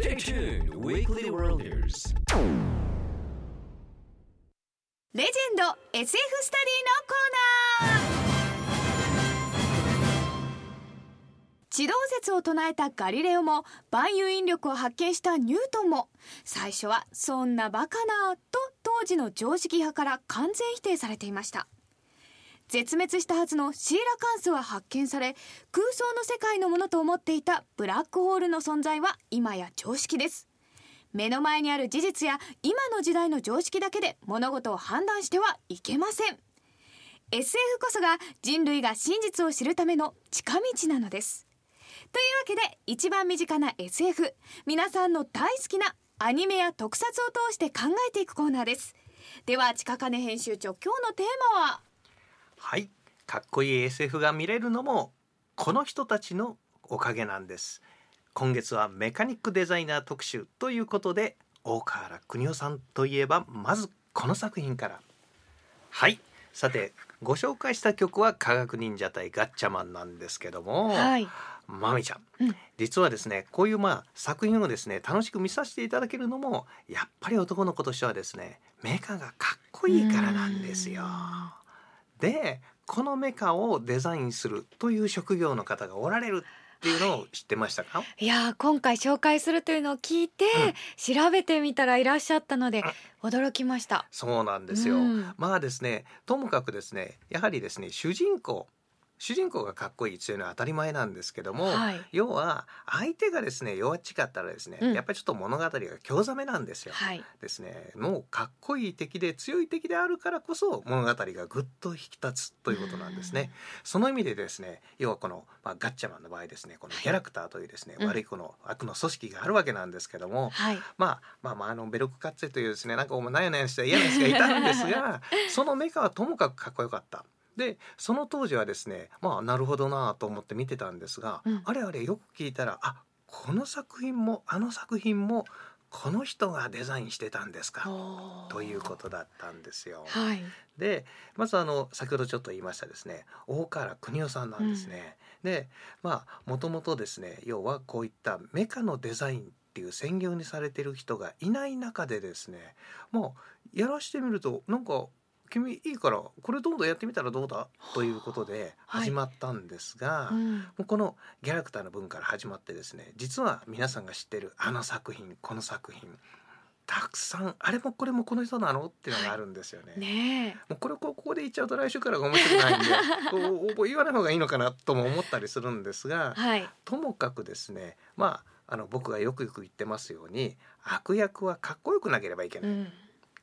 Stay tuned, Weekly Worlders. レジェンド SF スタディのコーナー地動説を唱えたガリレオも万有引力を発見したニュートンも最初はそんなバカなと当時の常識派から完全否定されていました絶滅したはずのシーラカンスは発見され空想の世界のものと思っていたブラックホールの存在は今や常識です。目の前にある事実や今の時代の常識だけで物事を判断してはいけません。SF こそが人類が真実を知るための近道なのです。というわけで一番身近な SF 皆さんの大好きなアニメや特撮を通して考えていくコーナーです。では近金編集長今日のテーマは？はい。かっこいい SF が見れるのもこの人たちのおかげなんです。今月はメカニックデザイナー特集ということで大河原邦夫さんといえばまずこの作品から。はい。さてご紹介した曲は科学忍者対ガッチャマンなんですけども、はい。まみちゃん、うん。実はですねこういうまあ作品をですね楽しく見させていただけるのもやっぱり男の子としてはですねメカがかっこいいからなんですよ。でこのメカをデザインするという職業の方がおられるっていうのを知ってましたか、い。やー今回紹介するというのを聞いて、調べてみたらいらっしゃったので驚きました。そうなんですよ、うん。まあですねともかくですねやはりですね主人公主人公がかっこいいというのは当たり前なんですけども、はい要は相手がですね弱っちかったらですね、うんやっぱりちょっと物語が興ざめなんですよ。はい。ですねもうかっこいい敵で強い敵であるからこそ物語がぐっと引き立つということなんですね。その意味でですね要はこの、まあ、ガッチャマンの場合ですねこのキャラクターというですね、うん悪いこの悪の組織があるわけなんですけども、はい。まあまあまああのベルクカッツェというですねなんかお前なやなやした嫌なやつがいたんですが そのメカはともかくかっこよかった。でその当時はですねまあなるほどなと思って見てたんですが、うんあれあれよく聞いたらあこの作品もあの作品もこの人がデザインしてたんですかということだったんですよ。はい。でまずあの先ほどちょっと言いましたですね大河原邦夫さんなんですね。でまあもともとですね要はこういったメカのデザインっていう専業にされてる人がいない中でですねもうやらしてみるとなんか君いいからこれどんどんやってみたらどうだ？ということではい始まったんですが、うん。もうこのキャラクターの文から始まってですね実は皆さんが知ってるあの作品この作品たくさんあれもこれもこの人なの？っていうのがあるんですよね。ねもうこれここで言っちゃうと来週からが面白くないんでこう言わない方がいいのかなとも思ったりするんですがえ。はい。ともかくですねまああの僕がよくよく言ってますように悪役はかっこよくなければいけない。うん。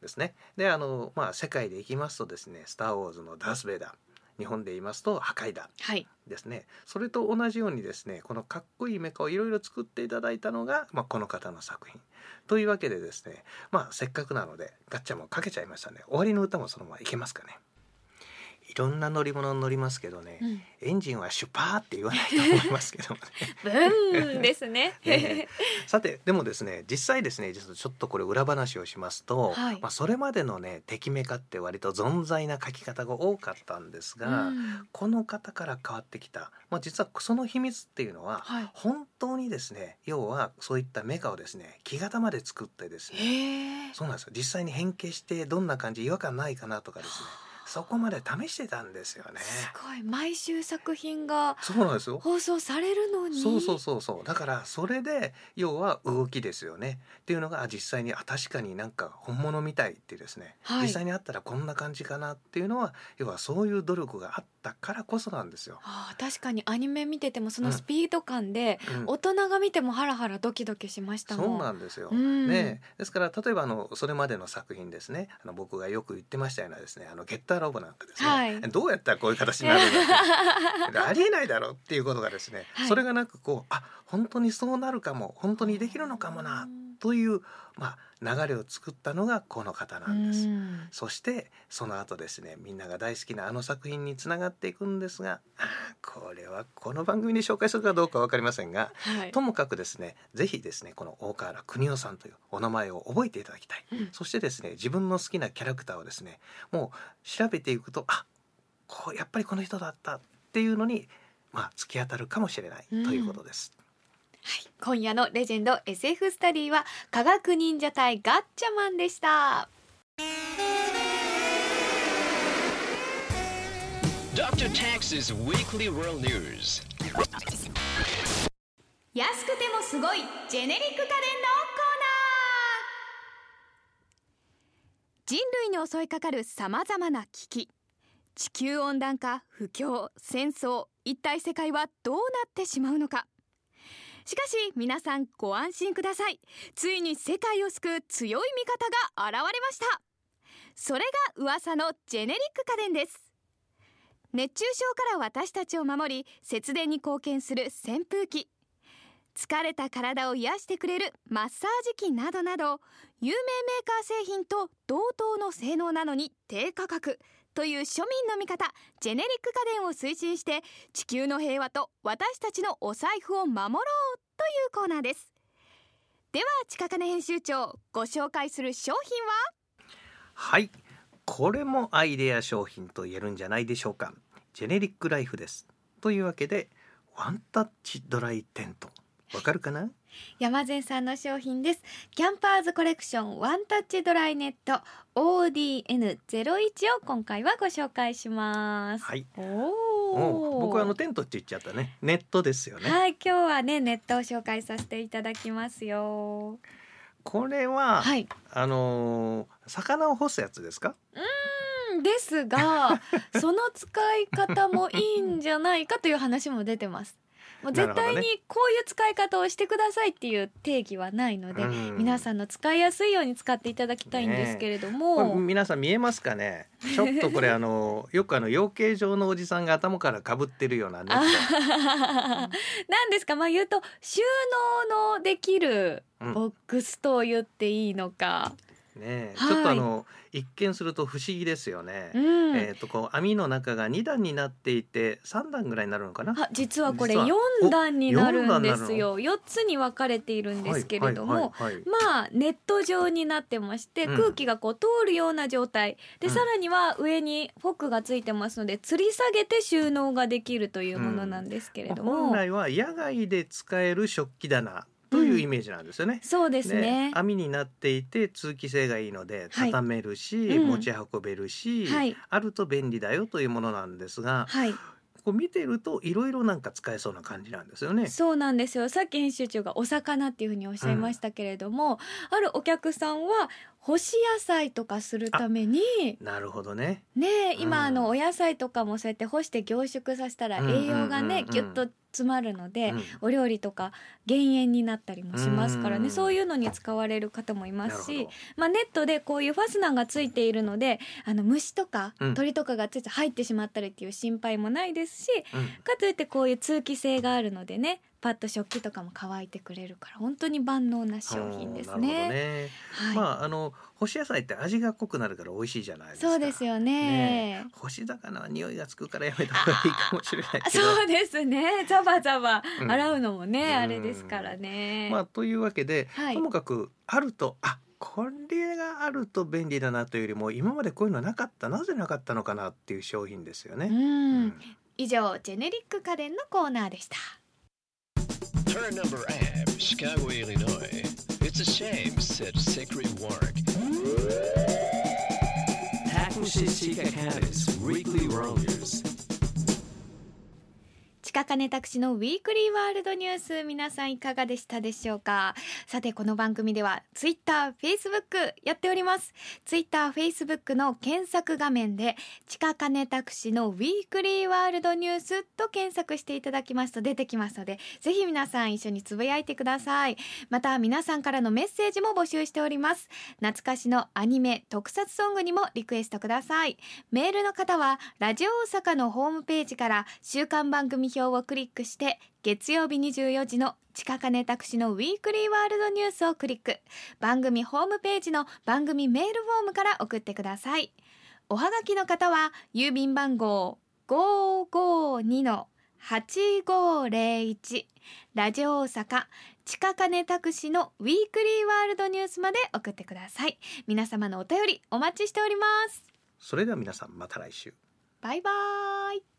ですね。であのまあ世界でいきますとですね「スター・ウォーズ」のダース・ベイダー日本で言いますと「破壊だ」はい。ですねそれと同じようにですねこのかっこいいメカをいろいろ作っていただいたのが、まあ、この方の作品というわけでですねまあせっかくなのでガッチャもかけちゃいましたね終わりの歌もそのままいけますかねいろんな乗り物乗りますけどね、うん。エンジンはシュパーって言わないと思いますけどもね ブーンですね。ね さてでもですね実際ですねちょっとこれ裏話をしますと、はいまあ、それまでのね敵メカって割と存在な書き方が多かったんですが、うんこの方から変わってきた、まあ、実はその秘密っていうのは、はい。本当にですね要はそういったメカをですね木型まで作ってですね。そうなんですよ実際に変形してどんな感じ違和感ないかなとかですねそこまで試してたんですよね。すごい。毎週作品がそうなんですよ。放送されるのに。そうそうそうそう。だからそれで要は動きですよね。っていうのがあ実際にあ確かになんか本物みたいってですね、はい。実際にあったらこんな感じかなっていうのは要はそういう努力があったからこそなんですよ。あー確かに。アニメ見ててもそのスピード感で、うん。大人が見てもハラハラドキドキしましたもん。そうなんですよ、うん。ねですから例えばあのそれまでの作品ですね。あの僕がよく言ってましたようなですねあのゲッターロボなんかですね、はい。どうやったらこういう形になるんだ ありえないだろうっていうことがですね、はい。それがなくこうあ本当にそうなるかも本当にできるのかもなという、まあ、流れを作ったのがこの方なんです。うんそしてその後ですねみんなが大好きなあの作品につながっていくんですがこれはこの番組で紹介するかどうか分かりませんがはいともかくですねぜひですねこの大河原邦夫さんというお名前を覚えていただきたい、うんそしてですね自分の好きなキャラクターをですねもう調べていくとあこうやっぱりこの人だったっていうのにまあ突き当たるかもしれないということです。はい今夜のレジェンド SF スタディは科学忍者隊ガッチャマンでした。Dr. Tax's Weekly World News. 安くてもすごいジェネリック家電のコーナー人類に襲いかかるさまざまな危機地球温暖化不況戦争一体世界はどうなってしまうのかしかし皆さんご安心ください。ついに世界を救う強い味方が現れました。それが噂のジェネリック家電です。熱中症から私たちを守り節電に貢献する扇風機。疲れた体を癒してくれるマッサージ機などなど有名メーカー製品と同等の性能なのに低価格。という庶民の味方ジェネリック家電を推進して地球の平和と私たちのお財布を守ろうというコーナーです。では近金編集長ご紹介する商品は？はい。これもアイデア商品と言えるんじゃないでしょうか。ジェネリックライフです。というわけでワンタッチドライテント。わかるかな？山善さんの商品です。キャンパーズコレクションワンタッチドライネット ODN01 を今回はご紹介します。はい。お僕はあのテントって言っちゃったね。ネットですよね、はい今日はねネットを紹介させていただきますよ。これは、はい。あのー魚を干すやつですか？うんですが その使い方もいいんじゃないかという話も出てますもう絶対にこういう使い方をしてくださいっていう定義はないので、うん。皆さんの使いやすいように使っていただきたいんですけれども、皆さん見えますかね？ちょっとこれあのよくあの養鶏場のおじさんが頭からかぶってるようなネッあトなんですか？まあ言うと収納のできるうん。ボックスと言っていいのか、ね。えはい。ちょっとあの一見すると不思議ですよね。うん。えっ、とこう網の中が2段になっていて3段ぐらいになるのかな？あ実はこれ実は。4段になるんでおすよ4つに分かれているんですけれども、はいはいはい。はいまあネット状になってまして、うん。空気がこう通るような状態。で、うん。さらには上にフォックがついてますので吊り下げて収納ができるというものなんですけれども、本来は野外で使える食器棚というイメージなんですよね。そうですね。網になっていて通気性がいいのではい。畳めるし、うん。持ち運べるし、はい。あると便利だよというものなんですが、はい、こう見てるといろいろなんか使えそうな感じなんですよね。そうなんですよ。さっき編集長がお魚っていうふうにおっしゃいましたけれども、あるお客さんは干し野菜とかするためになるほどね。ねえ今、うん。あのお野菜とかもそうやって干して凝縮させたらうんうんうんうん栄養がね、ぎゅっと詰まるので、うん。お料理とか減塩になったりもしますからね、うん。そういうのに使われる方もいますしなるほど。まあ、ネットでこういうファスナーがついているのであの虫とかうん。鳥とかがついて入ってしまったりっていう心配もないですし、うん。かといってこういう通気性があるのでねパッと食器とかも乾いてくれるから本当に万能な商品ですね。ね。はい、まああの干し野菜って味が濃くなるから美味しいじゃないですか。そうですよね。干し魚は匂いがつくからやめた方がいいかもしれない。そうですね。ザバザバうん洗うのもね、うんあれですからね。まあというわけで、はいともかくあるとあこれがあると便利だなというよりも今までこういうのなかったなぜなかったのかなっていう商品ですよね。うん、うん以上ジェネリック家電のコーナーでした Her number app, Chicago, Illinois. It's a shame, said Secret Work. Takushi Shikakane's Weekly Worlders. 近金拓司のウィークリーワールドニュース皆さんいかがでしたでしょうか？さてこの番組ではツイッター、フェイスブックやっております。ツイッター、フェイスブックの検索画面で近金拓司のウィークリーワールドニュースと検索していただきますと出てきますのでぜひ皆さん一緒につぶやいてください。また皆さんからのメッセージも募集しております。懐かしのアニメ特撮ソングにもリクエストください。メールの方はラジオ大阪のホームページから週間番組表をクリックして月曜日24時の近金拓司のウィークリーワールドニュースをクリック。番組ホームページの番組メールフォームから送ってください。おはがきの方は郵便番号552-8501ラジオ大阪近金拓司のウィークリーワールドニュースまで送ってください。皆様のお便りお待ちしております。それでは皆さんまた来週。バイバーイ